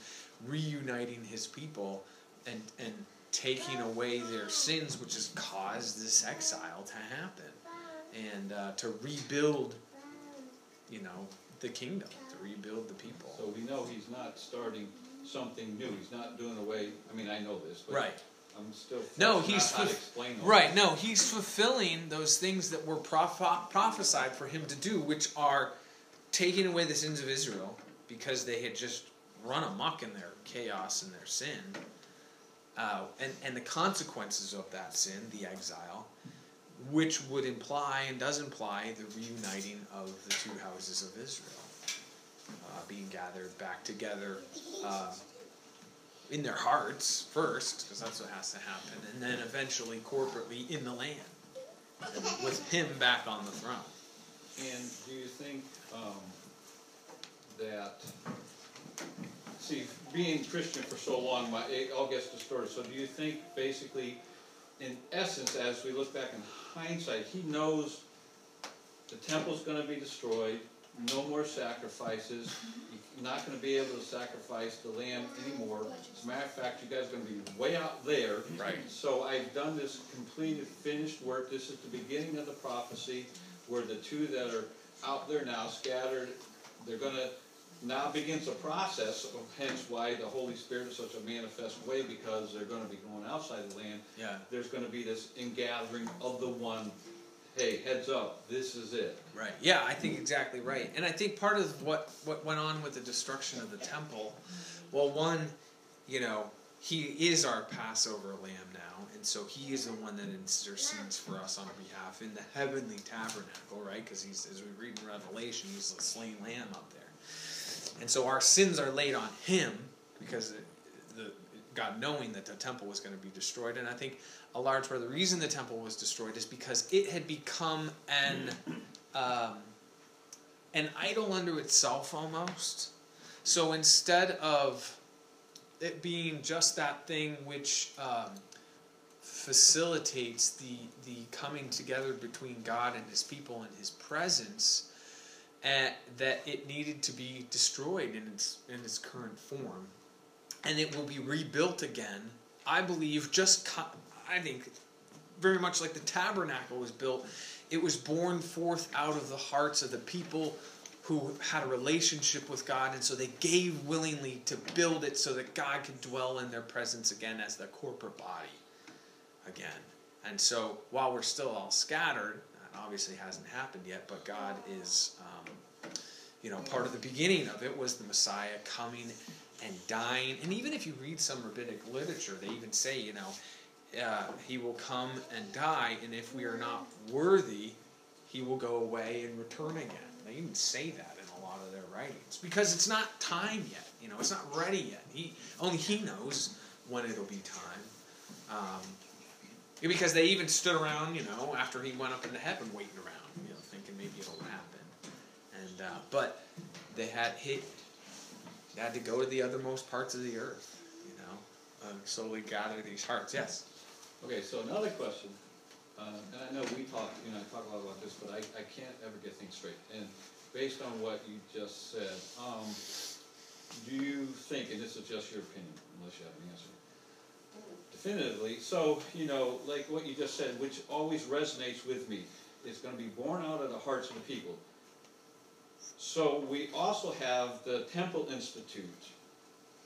reuniting his people and and taking away their sins, which has caused this exile to happen, and uh, to rebuild you know, the kingdom, to rebuild the people. So we know he's not starting something new. He's not doing away, I mean, I know this, but. Right. I'm still. No, he's out how to fulf- explain all Right, no, he's fulfilling those things that were proph- prophesied for him to do, which are taking away the sins of Israel because they had just run amok in their chaos and their sin. Uh, and, and the consequences of that sin, the exile, which would imply and does imply the reuniting of the two houses of Israel, uh, being gathered back together. Uh, in their hearts first, because that's what has to happen, and then eventually corporately in the land, with Him back on the throne. And do you think, um, that, see, being Christian for so long, my, it all gets distorted, so do you think basically, in essence, as we look back in hindsight, he knows the temple's gonna be destroyed, no more sacrifices, you're not gonna be able to sacrifice the lamb anymore. As a matter of fact, you guys are gonna be way out there. Right. So I've done this completed, finished work, this is the beginning of the prophecy, where the two that are out there now scattered, they're gonna, now begins a process, of hence why the Holy Spirit is such a manifest way, because they're gonna be going outside the land. Yeah. There's gonna be this ingathering of the one, hey, heads up, this is it. Right. Yeah, I think exactly right. And I think part of what what went on with the destruction of the temple, well, one, you know, he is our Passover lamb now, and so he is the one that intercedes for us on behalf in the heavenly tabernacle, right? Because he's, as we read in Revelation, he's the slain lamb up there, and so our sins are laid on him because the God knowing that the temple was going to be destroyed, and I think a large part of the reason the temple was destroyed is because it had become an um, an idol unto itself almost. So instead of it being just that thing which um, facilitates the the coming together between God and His people and His presence, and that it needed to be destroyed in its in its current form, and it will be rebuilt again. I believe just I think very much like the tabernacle was built, it was born forth out of the hearts of the people who had a relationship with God, and so they gave willingly to build it so that God could dwell in their presence again as their corporate body again. And so while we're still all scattered, that obviously hasn't happened yet, but God is, um, you know, part of the beginning of it was the Messiah coming and dying. And even if you read some rabbinic literature, they even say, you know, uh, he will come and die, and if we are not worthy, he will go away and return again. They even say that in a lot of their writings because it's not time yet. You know, it's not ready yet. He only he knows when it'll be time. Um, because they even stood around, you know, after he went up into heaven, waiting around, you know, thinking maybe it'll happen. And uh, but they had he, they had to go to the othermost parts of the earth, you know, uh, slowly gather these hearts. Yes. Okay, so another question, um, and I know we talk, you know, I talk a lot about this, but I, I can't ever get things straight. And based on what you just said, um, do you think, and this is just your opinion, unless you have an answer, definitively, so, you know, like what you just said, which always resonates with me, it's gonna be born out of the hearts of the people. So we also have the Temple Institute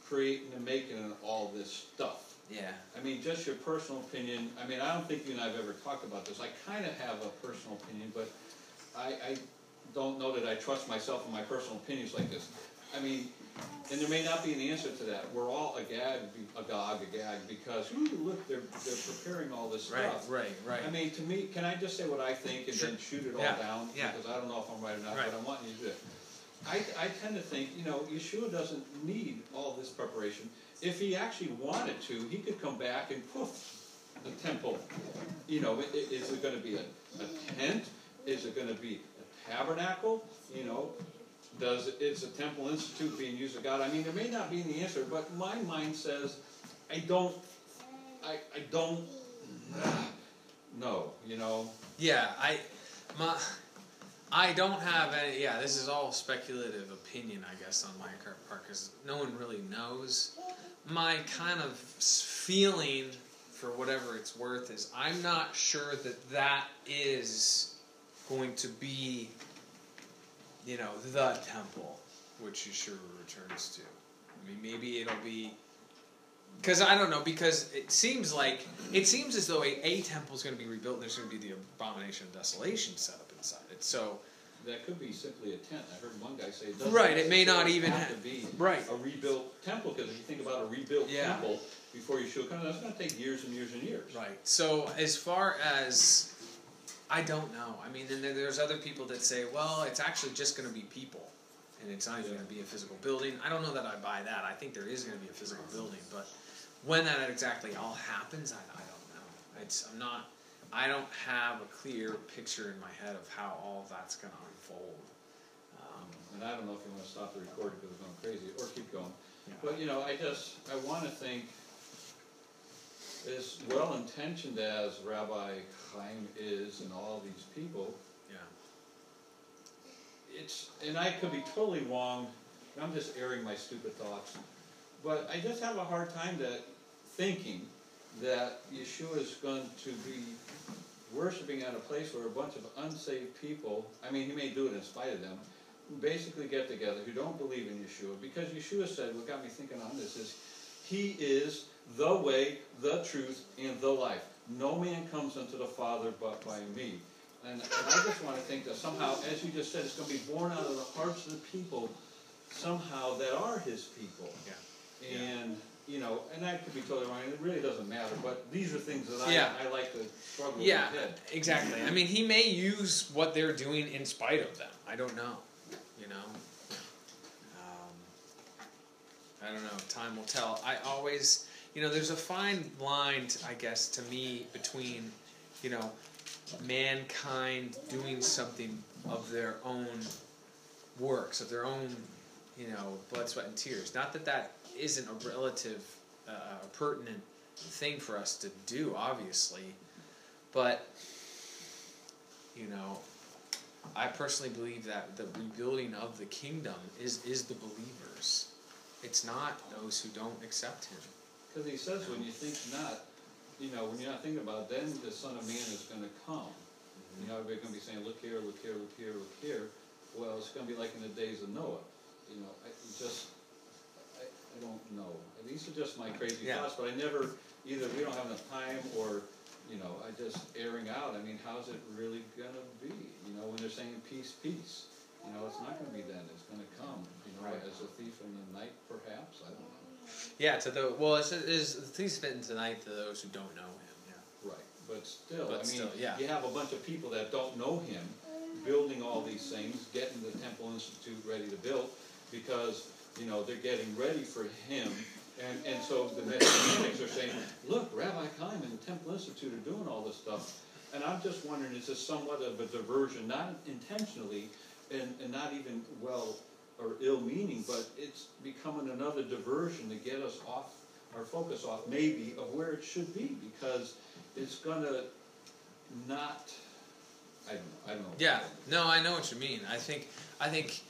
creating and making all this stuff. Yeah. I mean, just your personal opinion, I mean, I don't think you and I have ever talked about this, I kinda have a personal opinion, but I, I don't know that I trust myself and my personal opinions like this. I mean, and there may not be an answer to that, we're all agag, agog, agag, because, ooh, look, they're, they're preparing all this Right. stuff. Right. Right. I mean, to me, can I just say what I think and then shoot it all Yeah, down? yeah. Because I don't know if I'm right or not, Right. but I want you to do it. I, I tend to think, you know, Yeshua doesn't need all this preparation. If he actually wanted to, he could come back and poof, the temple. You know, is it gonna be a, a tent? Is it gonna be a tabernacle? You know, does, is a temple institute being used of God? I mean, there may not be the answer, but my mind says, I don't, I, I don't, no, you know? Yeah, I, my, I don't have any. Yeah, this is all speculative opinion, I guess, on my part because no one really knows. My kind of feeling, for whatever it's worth, is I'm not sure that that is going to be, you know, the temple which Yeshua returns to. I mean, maybe it'll be because I don't know. Because it seems like it seems as though a, a temple is going to be rebuilt. and There's going to be the abomination of desolation set up inside it. So That could be simply a tent. I heard one guy say it. Right, it may not even have ha- to be right. a rebuilt temple, because if you think about a rebuilt Yeah. temple before Yeshua comes, that's gonna take years and years and years. Right. So as far as I don't know. I mean, and then there's other people that say, well, it's actually just going to be people. and it's not even going to be a physical building. I don't know that I buy that. I think there is going to be a physical building, but when that exactly all happens, I, I don't know. It's I'm not. I don't have a clear picture in my head of how all that's going to unfold. Um, And I don't know if you wanna stop the recording because it's going crazy, or keep going. yeah. But, you know, I just, I wanna think, as well-intentioned as Rabbi Chaim is and all these people, yeah. it's, and I could be totally wrong, I'm just airing my stupid thoughts, but I just have a hard time that, thinking that Yeshua is going to be worshiping at a place where a bunch of unsaved people, I mean, he may do it in spite of them, basically get together who don't believe in Yeshua, because Yeshua said, what got me thinking on this is, he is the way, the truth, and the life. No man comes unto the Father but by me. And, and I just want to think that somehow, as you just said, it's going to be born out of the hearts of the people somehow that are his people. Yeah. And, you know, and that could be totally wrong, it really doesn't matter, but these are things that I, Yeah. I like to struggle with Yeah, my head. exactly. I mean, he may use what they're doing in spite of them. I don't know. You know. I don't know. Time will tell. I always, you know, there's a fine line, I guess, to me between, you know, mankind doing something of their own works, of their own, you know, blood, sweat, and tears. Not that that isn't a relative, uh, pertinent thing for us to do, obviously, but you know, I personally believe that the rebuilding of the kingdom is is the believers. It's not those who don't accept him. Because he says, when you think not, you know, when you're not thinking about, it, then the Son of Man is going to come. You know, everybody's going to be saying, look here, look here, look here, look here. Well, it's going to be like in the days of Noah. You know, I just, I, I don't know. These are just my crazy Yeah. thoughts, but I never, either we don't have enough time or, you know, I just airing out. I mean, how's it really going to be? You know, when they're saying peace, peace. You know, it's not going to be then. It's going to come. Right. as a thief in the night, perhaps. I don't know. Yeah, to the well, it's, it's please spit tonight to those who don't know him. Yeah. Right, but still, But I mean, still, yeah. you have a bunch of people that don't know him, building all these things, getting the Temple Institute ready to build, because, you know, they're getting ready for him. And, and so the Messianics are saying, look, Rabbi Chaim and the Temple Institute are doing all this stuff. And I'm just wondering, is this somewhat of a diversion, not intentionally, and, and not even well or ill meaning, but it's becoming another diversion to get us off our focus off maybe of where it should be because it's gonna not I don't know I don't know Yeah, no, I know what you mean. I think, I think,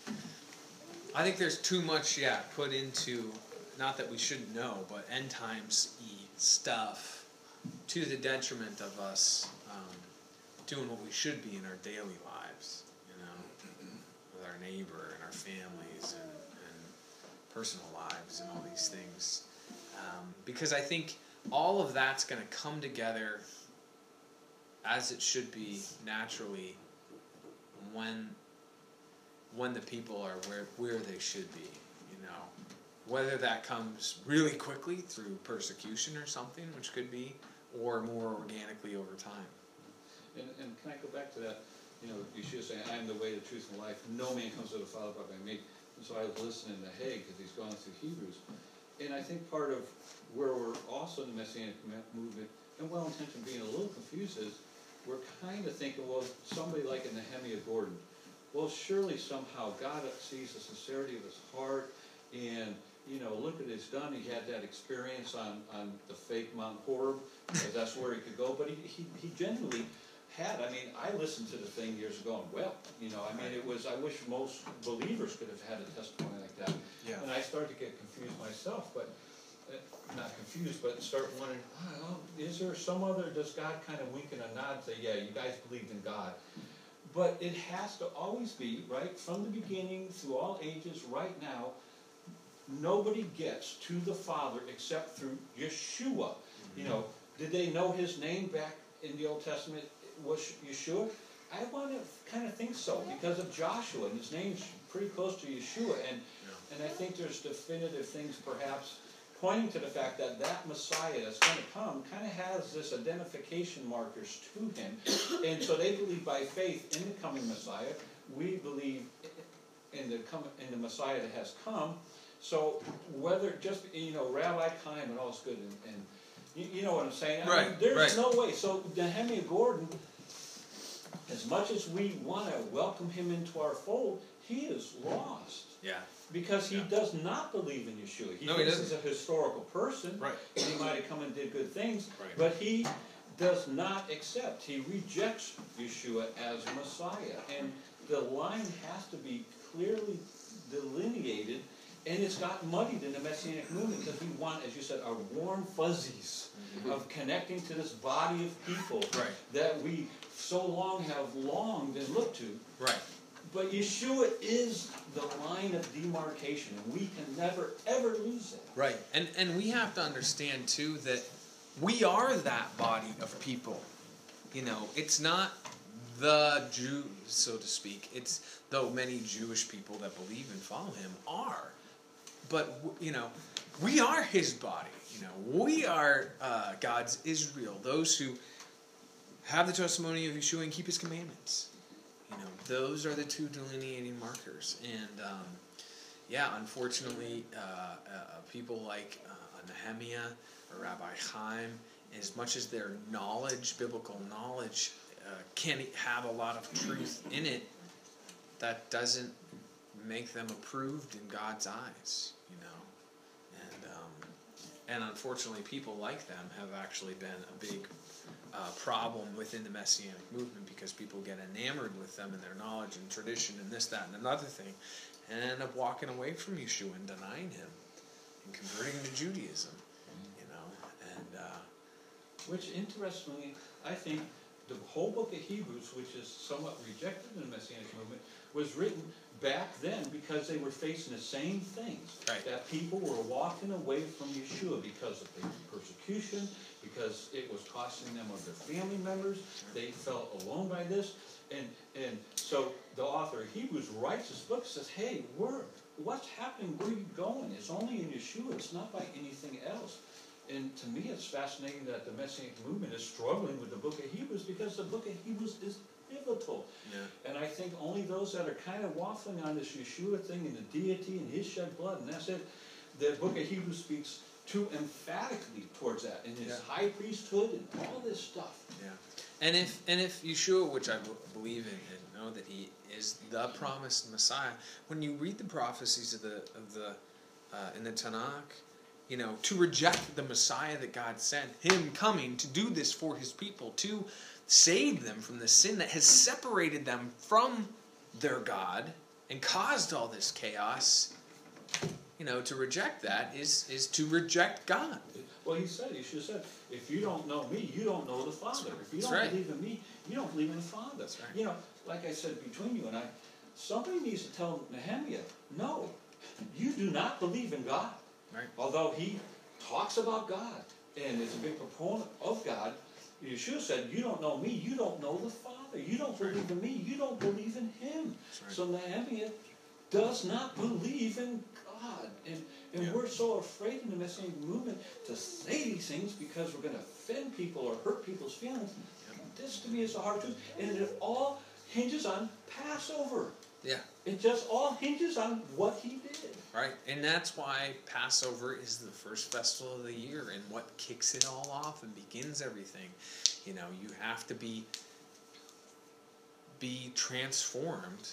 I think there's too much, yeah, put into, not that we shouldn't know, but end times y stuff, to the detriment of us um, doing what we should be in our daily lives, you know, with our neighbor and our families and, and personal lives and all these things, um, because I think all of that's going to come together as it should be naturally when when the people are where where they should be you know. Whether that comes really quickly through persecution or something which could be or more organically over time. And, and can I go back to that? You know you should say I am the way the truth and life. No man comes to the Father but by me so I was listening to Haig because he's gone through Hebrews and I think part of where we're also in the Messianic movement and well-intentioned being a little confused is we're kind of thinking, well, somebody like in Nehemiah Gordon, well, surely somehow God sees the sincerity of his heart, and you know, look at his done. He had that experience on on the fake Mount Horeb, because that's where he could go. But he, he he genuinely had. I mean, I listened to the thing years ago and well, you know, I mean, it was. I wish most believers could have had a testimony like that. yeah And I started to get confused myself, but, uh, not confused, but start wondering, oh, is there some other, does God kind of wink and a nod and say, yeah, you guys believed in God? But it has to always be, right, from the beginning through all ages, right now, nobody gets to the Father except through Yeshua. You know, did they know his name back in the Old Testament was Yeshua? I want to kind of think so because of Joshua, and his name's pretty close to Yeshua, and and I think there's definitive things perhaps pointing to the fact that that Messiah that's going to come kind of has this identification markers to him, and so they believe by faith in the coming Messiah. We believe in the come, in the Messiah that has come. So whether just, you know, Rabbi Chaim and all is good and, and you, you know what I'm saying? I mean, Right, There's right. no way. So Nehemiah Gordon, as much as we wanna welcome him into our fold, he is lost. Yeah. Because he Yeah. does not believe in Yeshua. He No, he thinks he's a historical person. Right. He might have come and did good things. Right. But he does not accept, he rejects Yeshua as Messiah. And the line has to be clearly delineated, and it's got muddied in the Messianic movement because we want, as you said, our warm fuzzies mm-hmm. of connecting to this body of people Right. that we so long have longed and looked to. Right. But Yeshua is the line of demarcation, and we can never, ever lose that. Right. And and we have to understand too that we are that body of people. You know, it's not the Jew, so to speak. It's though many Jewish people that believe and follow him are. But you know, we are his body. You know, we are uh, God's Israel. Those who have the testimony of Yeshua and keep his commandments. You know, those are the two delineating markers. And um, yeah, unfortunately, uh, uh, uh, people like uh, Nehemiah or Rabbi Chaim, as much as their knowledge, biblical knowledge, uh, can have a lot of truth in it, that doesn't make them approved in God's eyes, you know. And um, and unfortunately, people like them have actually been a big uh, problem within the Messianic movement because people get enamored with them and their knowledge and tradition and this, that, and another thing, and end up walking away from Yeshua and denying him and converting to Judaism, you know. And uh, Which interestingly, I think the whole book of Hebrews, which is somewhat rejected in the Messianic movement, was written back then because they were facing the same things. Right. That people were walking away from Yeshua because of the persecution, because it was costing them of their family members. They felt alone by this. And, and so the author of Hebrews writes this book, says, hey, we're, what's happening? Where are you going? It's only in Yeshua. It's not by anything else. And to me, it's fascinating that the Messianic movement is struggling with the book of Hebrews because the book of Hebrews is pivotal. yeah, And I think only those that are kind of waffling on this Yeshua thing and the deity and his shed blood, and that's it, the book of Hebrews speaks too emphatically towards that, and his Yeah. high priesthood and all this stuff. yeah. And if and if Yeshua, which I b- believe in and know that he is the promised Messiah, when you read the prophecies of the of the uh, in the Tanakh, you know, to reject the Messiah that God sent, Him coming to do this for His people, to save them from the sin that has separated them from their God and caused all this chaos. You know, to reject that is is to reject God. Well, he said, he should have said, if you don't know me, you don't know the Father. If you don't right. believe in me, you don't believe in the Father. Right. You know, like I said, between you and I, somebody needs to tell Nehemiah, no, you do not believe in God. Right. Although he talks about God and is a big proponent of God, Yeshua said, you don't know me, you don't know the Father. You don't believe in me, you don't believe in him. So Nehemiah does not believe in. And, Yeah. we're so afraid in the Messianic movement to say these things because we're going to offend people or hurt people's feelings. This to me is the hard truth. And it all hinges on Passover. Yeah. It just all hinges on what he did. Right, and that's why Passover is the first festival of the year and what kicks it all off and begins everything. You know, you have to be be transformed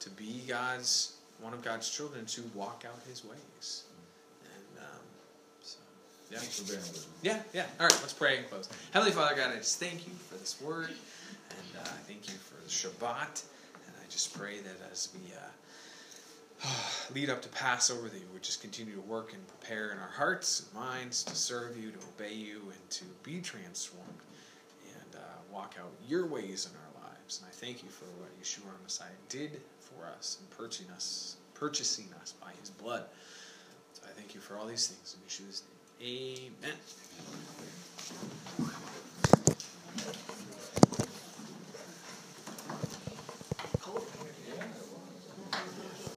to be God's one of God's children to walk out His ways. And um, so, yeah. Thanks for bearing with me. Yeah, yeah. All right, let's pray and close. Heavenly Father God, I just thank you for this word, and uh, I thank you for the Shabbat, and I just pray that as we uh, lead up to Passover, that you would just continue to work and prepare in our hearts and minds to serve you, to obey you, and to be transformed, and uh, walk out your ways in our lives. And I thank you for what Yeshua our Messiah did for us and purchasing us, purchasing us by his blood. So I thank you for all these things in Yeshua's name. Amen.